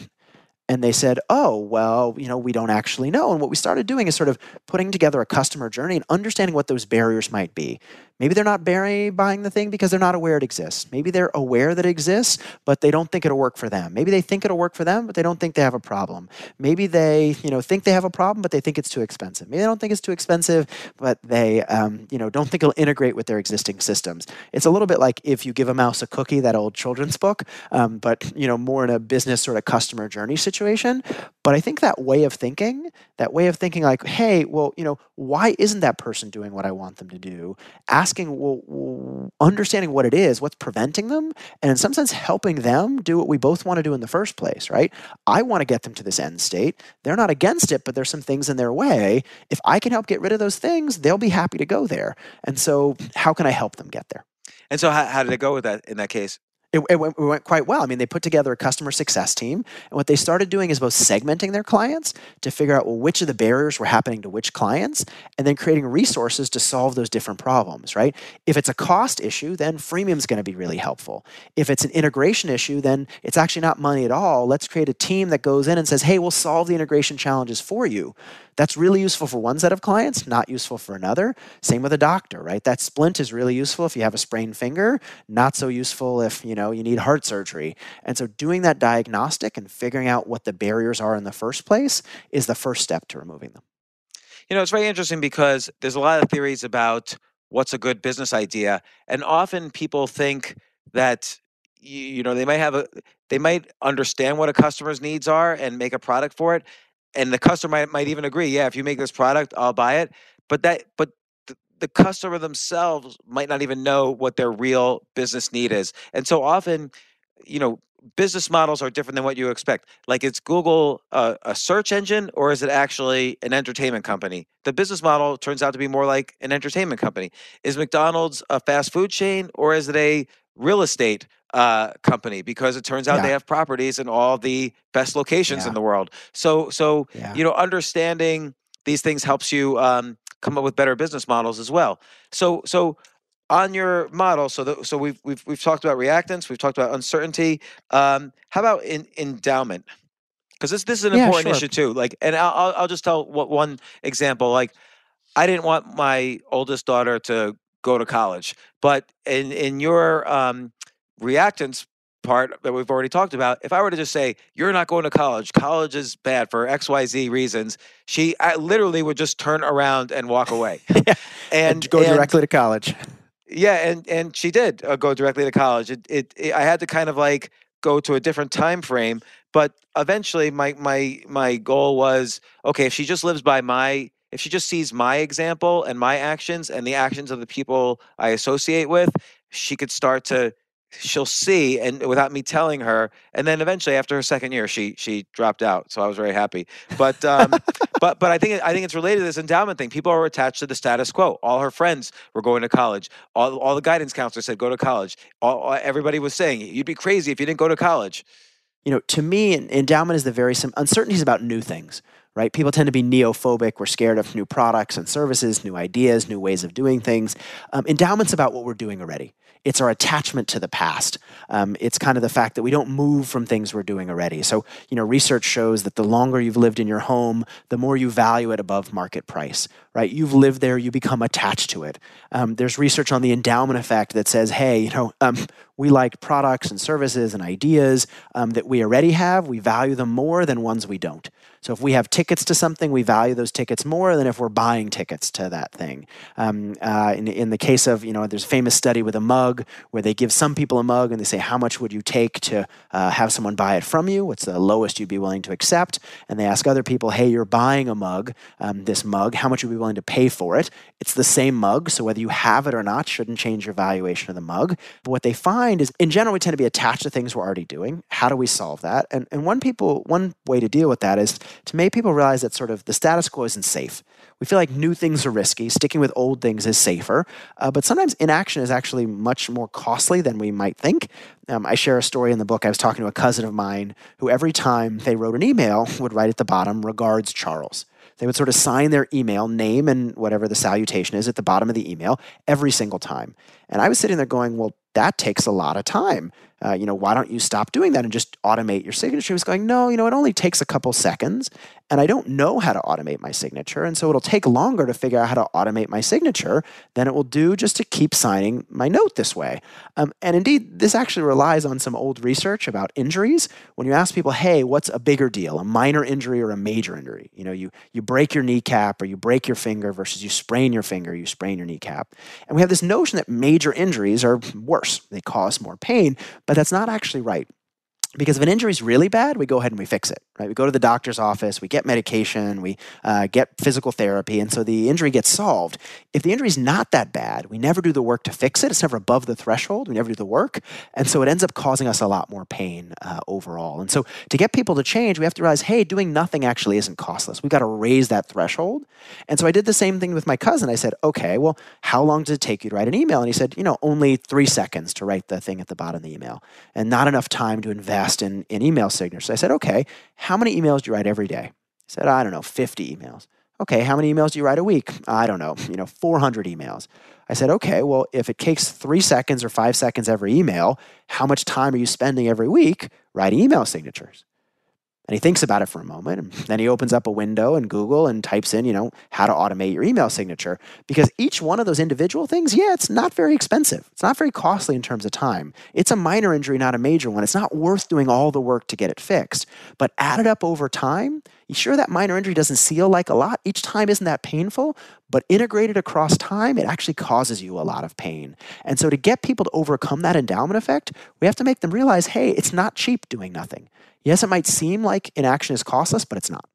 And they said, oh, well, you know, we don't actually know. And what we started doing is sort of putting together a customer journey and understanding what those barriers might be. Maybe they're not buying the thing because they're not aware it exists. Maybe they're aware that it exists, but they don't think it'll work for them. Maybe they think it'll work for them, but they don't think they have a problem. Maybe they, you know, think they have a problem, but they think it's too expensive. Maybe they don't think it's too expensive, but they, um, you know, don't think it'll integrate with their existing systems. It's a little bit like if you give a mouse a cookie, that old children's book, um, but you know, more in a business sort of customer journey situation. But I think that way of thinking, that way of thinking, like, hey, well, you know, why isn't that person doing what I want them to do? Ask asking, well, understanding what it is, what's preventing them, and in some sense, helping them do what we both want to do in the first place, right? I want to get them to this end state. They're not against it, but there's some things in their way. If I can help get rid of those things, they'll be happy to go there. And so, how can I help them get there? And so, how, how did it go with that in that case? It, it, went, it, went, quite well. I mean, they put together a customer success team, and what they started doing is both segmenting their clients to figure out well, which of the barriers were happening to which clients, and then creating resources to solve those different problems. Right? If it's a cost issue, then freemium is going to be really helpful. If it's an integration issue, then it's actually not money at all. Let's create a team that goes in and says, "Hey, we'll solve the integration challenges for you." That's really useful for one set of clients, not useful for another. Same with a doctor, right? That splint is really useful if you have a sprained finger, not so useful if, you know, you need heart surgery. And so doing that diagnostic and figuring out what the barriers are in the first place is the first step to removing them. You know, it's very interesting because there's a lot of theories about what's a good business idea, and often people think that you know they might have a they might understand what a customer's needs are and make a product for it and the customer might, might even agree yeah if you make this product i'll buy it but that but the, customer themselves might not even know what their real business need is and so often you know business models are different than what you expect like is google a, a search engine or is it actually an entertainment company the business model turns out to be more like an entertainment company is mcdonald's a fast food chain or is it a real estate uh, company because it turns out yeah. they have properties in all the best locations yeah. in the world. So, so yeah. you know, understanding these things helps you um, come up with better business models as well. So, so on your model, so the, so we've we've we've talked about reactance, we've talked about uncertainty. Um, how about in, endowment? Because this this is an important sure. issue too. Like, and I'll I'll just tell what one example. Like, I didn't want my oldest daughter to go to college, but in in your um, reactance part that we've already talked about, if I were to just say, you're not going to college, college is bad for XYZ reasons, she I literally would just turn around and walk away. (laughs) yeah. and, and, go and, directly to college. Yeah. And, and she did uh, go directly to college. It, it, it, I had to kind of like go to a different time frame, but eventually my, my, my goal was, okay, if she just lives by my, if she just sees my example and my actions and the actions of the people I associate with, she could start to she'll see and without me telling her and then eventually after her second year she she dropped out so i was very happy but um (laughs) but but i think i think it's related to this endowment thing people are attached to the status quo all her friends were going to college all, all the guidance counselors said go to college all, everybody was saying you'd be crazy if you didn't go to college you know to me endowment is the very sim- uncertainty is about new things right? People tend to be neophobic. We're scared of new products and services, new ideas, new ways of doing things. Um, endowment's about what we're doing already. It's our attachment to the past. Um, it's kind of the fact that we don't move from things we're doing already. So, you know, research shows that the longer you've lived in your home, the more you value it above market price, right? You've lived there, you become attached to it. Um, there's research on the endowment effect that says, hey, you know, um, we like products and services and ideas um, that we already have. We value them more than ones we don't. So if we have tickets to something, we value those tickets more than if we're buying tickets to that thing. Um, uh, in, in the case of, you know, there's a famous study with a mug where they give some people a mug and they say, how much would you take to uh, have someone buy it from you? What's the lowest you'd be willing to accept? And they ask other people, hey, you're buying a mug, um, this mug, how much would you be willing to pay for it? It's the same mug, so whether you have it or not shouldn't change your valuation of the mug. But what they find is, in general, we tend to be attached to things we're already doing. How do we solve that? And, and one people, one way to deal with that is to make people realize that sort of the status quo isn't safe. We feel like new things are risky, sticking with old things is safer, uh, but sometimes inaction is actually much more costly than we might think. Um, I share a story in the book. I was talking to a cousin of mine who, every time they wrote an email, (laughs) would write at the bottom, Regards Charles. They would sort of sign their email, name and whatever the salutation is at the bottom of the email every single time. And I was sitting there going, well, that takes a lot of time uh, you know, why don't you stop doing that and just automate your signature? He was going, no, you know, it only takes a couple seconds and I don't know how to automate my signature. And so it'll take longer to figure out how to automate my signature than it will do just to keep signing my note this way. Um, and indeed, this actually relies on some old research about injuries. When you ask people, hey, what's a bigger deal, a minor injury or a major injury? You know, you, you break your kneecap or you break your finger versus you sprain your finger, you sprain your kneecap. And we have this notion that major injuries are worse, they cause more pain but that's not actually right. Because if an injury is really bad, we go ahead and we fix it, right? We go to the doctor's office, we get medication, we uh, get physical therapy, and so the injury gets solved. If the injury is not that bad, we never do the work to fix it. It's never above the threshold. We never do the work, and so it ends up causing us a lot more pain uh, overall. And so to get people to change, we have to realize, hey, doing nothing actually isn't costless. We've got to raise that threshold. And so I did the same thing with my cousin. I said, okay, well, how long does it take you to write an email? And he said, you know, only three seconds to write the thing at the bottom of the email, and not enough time to invest in, in email signatures. So I said, okay, how many emails do you write every day? He said, I don't know, 50 emails. Okay, how many emails do you write a week? I don't know, you know, 400 emails. I said, okay, well, if it takes three seconds or five seconds every email, how much time are you spending every week writing email signatures? And he thinks about it for a moment. And then he opens up a window in Google and types in, you know, how to automate your email signature. Because each one of those individual things, yeah, it's not very expensive. It's not very costly in terms of time. It's a minor injury, not a major one. It's not worth doing all the work to get it fixed. But added up over time, you sure that minor injury doesn't feel like a lot? Each time isn't that painful, but integrated across time, it actually causes you a lot of pain. And so to get people to overcome that endowment effect, we have to make them realize, hey, it's not cheap doing nothing. Yes, it might seem like inaction is costless, but it's not.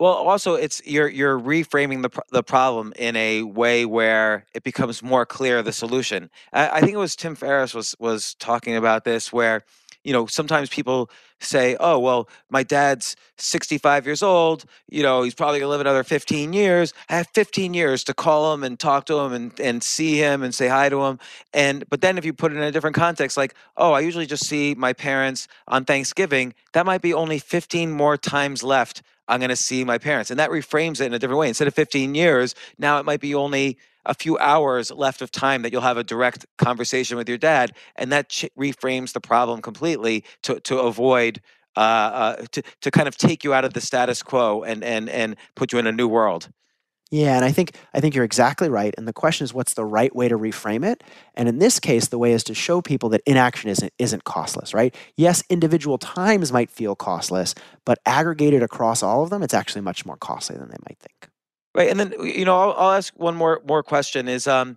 Well, also, it's you're you're reframing the the problem in a way where it becomes more clear the solution. I, I think it was Tim Ferriss was was talking about this, where you know, sometimes people say, oh, well, my dad's 65 years old. You know, he's probably going to live another 15 years. I have 15 years to call him and talk to him and, and see him and say hi to him. And, but then if you put it in a different context, like, oh, I usually just see my parents on Thanksgiving, that might be only 15 more times left. I'm going to see my parents. And that reframes it in a different way. Instead of 15 years, now it might be only a few hours left of time that you'll have a direct conversation with your dad, and that ch- reframes the problem completely to to avoid uh, uh, to to kind of take you out of the status quo and and and put you in a new world. Yeah, and I think I think you're exactly right. And the question is, what's the right way to reframe it? And in this case, the way is to show people that inaction isn't isn't costless, right? Yes, individual times might feel costless, but aggregated across all of them, it's actually much more costly than they might think. Right, and then you know, I'll, I'll ask one more more question. Is um,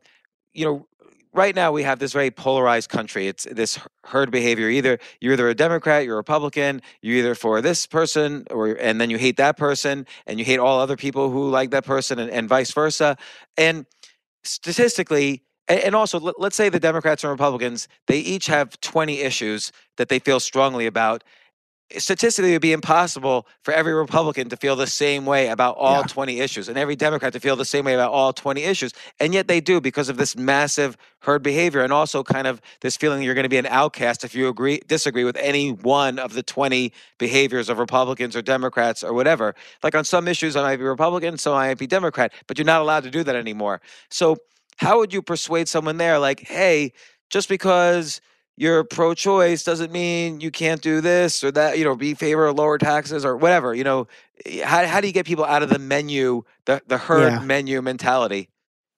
you know, right now we have this very polarized country. It's this herd behavior. Either you're either a Democrat, you're a Republican, you're either for this person, or and then you hate that person, and you hate all other people who like that person, and, and vice versa. And statistically, and also let's say the Democrats and Republicans, they each have 20 issues that they feel strongly about statistically it would be impossible for every republican to feel the same way about all yeah. 20 issues and every democrat to feel the same way about all 20 issues and yet they do because of this massive herd behavior and also kind of this feeling you're going to be an outcast if you agree disagree with any one of the 20 behaviors of republicans or democrats or whatever like on some issues i might be republican so i might be democrat but you're not allowed to do that anymore so how would you persuade someone there like hey just because you're pro-choice doesn't mean you can't do this or that you know be favor of lower taxes or whatever you know eh, how, how do you get people out of the menu the, the herd yeah. menu mentality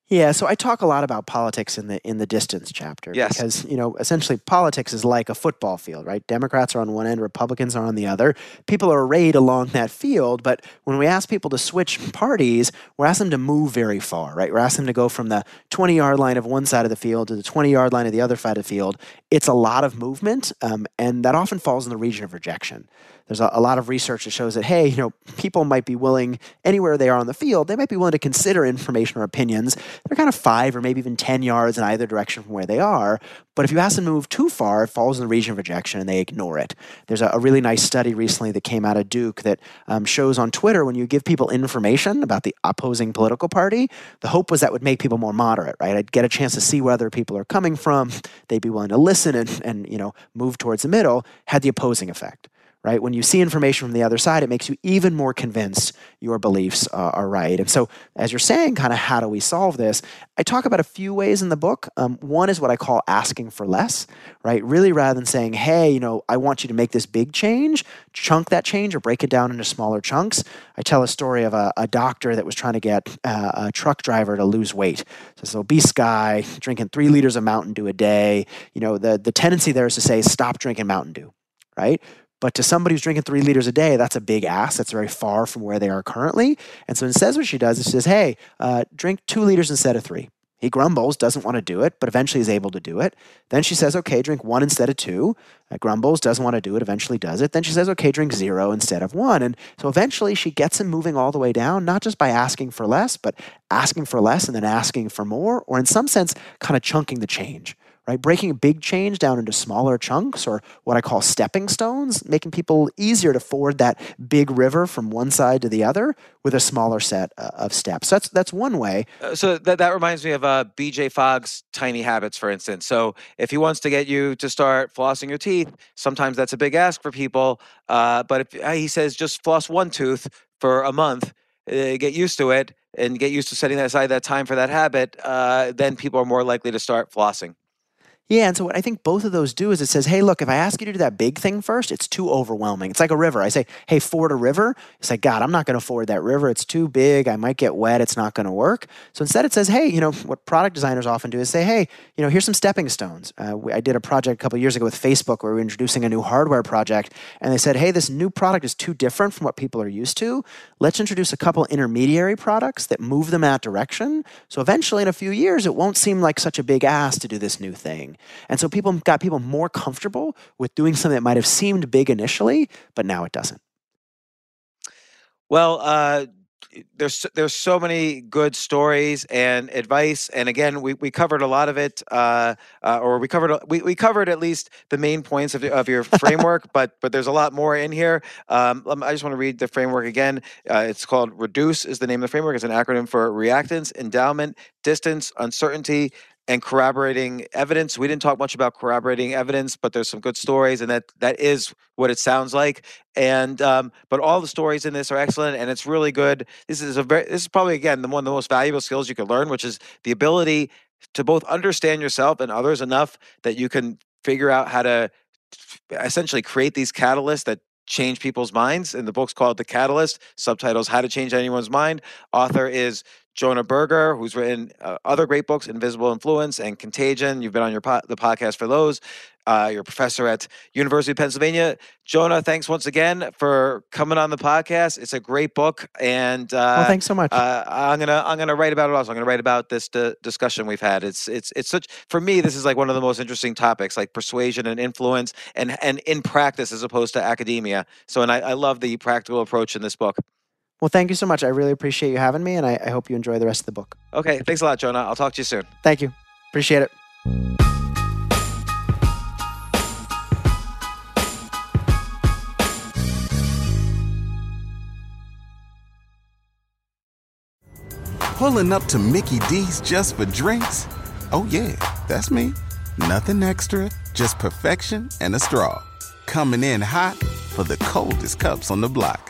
yeah, so I talk a lot about politics in the in the distance chapter yes. because you know essentially politics is like a football field, right? Democrats are on one end, Republicans are on the other. People are arrayed along that field, but when we ask people to switch parties, we're asking them to move very far, right? We're asking them to go from the 20 yard line of one side of the field to the 20 yard line of the other side of the field. It's a lot of movement, um, and that often falls in the region of rejection there's a, a, lot of research that shows that hey you know people might be willing anywhere they are on the field they might be willing to consider information or opinions. They're kind of five or maybe even ten yards in either direction from where they are. But if you ask them to move too far it falls in the region of rejection and they ignore it. There's a, a really nice study recently that came out of duke that um, shows on twitter when you give people information about the opposing political party the hope was that would make people more moderate right? I'd get a chance to see where other people are coming from. They'd be willing to listen and, and you know move towards the middle had the opposing effect right? When you see information from the other side, it makes you even more convinced your beliefs uh, are right. And so, as you're saying, kind of how do we solve this? I talk about a few ways in the book. Um, one is what I call asking for less, right? Really, rather than saying, hey, you know, I want you to make this big change, chunk that change or break it down into smaller chunks. I tell a story of a, a doctor that was trying to get uh, a truck driver to lose weight. So, this obese guy drinking three liters of Mountain Dew a day. You know, the, the tendency there is to say, stop drinking Mountain Dew right? But to somebody who's drinking three liters a day, that's a big ask. That's very far from where they are currently. And so instead, what she does is she says, hey, uh, drink two liters instead of three. He grumbles, doesn't want to do it, but eventually is able to do it. Then she says, okay, drink one instead of two. Uh, grumbles, doesn't want to do it, eventually does it. Then she says, okay, drink zero instead of one. And so eventually she gets him moving all the way down, not just by asking for less, but asking for less and then asking for more, or in some sense, kind of chunking the change right? Breaking a big change down into smaller chunks or what I call stepping stones, making people easier to ford that big river from one side to the other with a smaller set uh, of steps. That's that's one way. Uh, so that, that reminds me of uh, BJ Fogg's Tiny Habits, for instance. So if he wants to get you to start flossing your teeth, sometimes that's a big ask for people. Uh, but if uh, he says just floss one tooth for a month, uh, get used to it and get used to setting aside that time for that habit, then people are more likely to start flossing. Yeah, and so what I think both of those do is it says, hey, look, if I ask you to do that big thing first, it's too overwhelming. It's like a river. I say, hey, ford a river. It's like, God, I'm not going to ford that river. It's too big. I might get wet. It's not going to work. So instead, it says, hey, you know, what product designers often do is say, hey, you know, here's some stepping stones. Uh, we, I did a project a couple years ago with Facebook where we were introducing a new hardware project, and they said, hey, this new product is too different from what people are used to. Let's introduce a couple intermediary products that move them in that direction. So eventually, in a few years, it won't seem like such a big ask to do this new thing. And so people got people more comfortable with doing something that might have seemed big initially, but now it doesn't. Well, uh, there's there's so many good stories and advice, and again, we, we covered a lot of it, uh, uh, or we covered we, we covered at least the main points of, of your (laughs) framework, but but there's a lot more in here. Um, I just want to read the framework again. Uh, it's called Reduce is the name of the framework. It's an acronym for reactance, endowment, distance, uncertainty, and corroborating evidence. We didn't talk much about corroborating evidence, but there's some good stories, and that that is what it sounds like. And um, but all the stories in this are excellent, and it's really good. This is a very this is probably again the one of the most valuable skills you could learn, which is the ability to both understand yourself and others enough that you can figure out how to essentially create these catalysts that change people's minds. And the book's called The Catalyst, subtitles How to Change Anyone's Mind. Author is Jonah Berger, who's written uh, other great books, Invisible Influence and Contagion. You've been on your po- the podcast for those. Uh, you're a professor at University of Pennsylvania. Jonah, thanks once again for coming on the podcast. It's a great book, and uh, well, thanks so much. Uh, I'm gonna I'm gonna write about it also. I'm gonna write about this d- discussion we've had. It's it's it's such for me. This is like one of the most interesting topics, like persuasion and influence, and and in practice as opposed to academia. So, and I, I love the practical approach in this book. Well, thank you so much. I really appreciate you having me, and I, I hope you enjoy the rest of the book. Okay. Thanks a lot, Jonah. I'll talk to you soon. Thank you. Appreciate it. Pulling up to Mickey D's just for drinks? Oh, yeah, that's me. Nothing extra, just perfection and a straw. Coming in hot for the coldest cups on the block.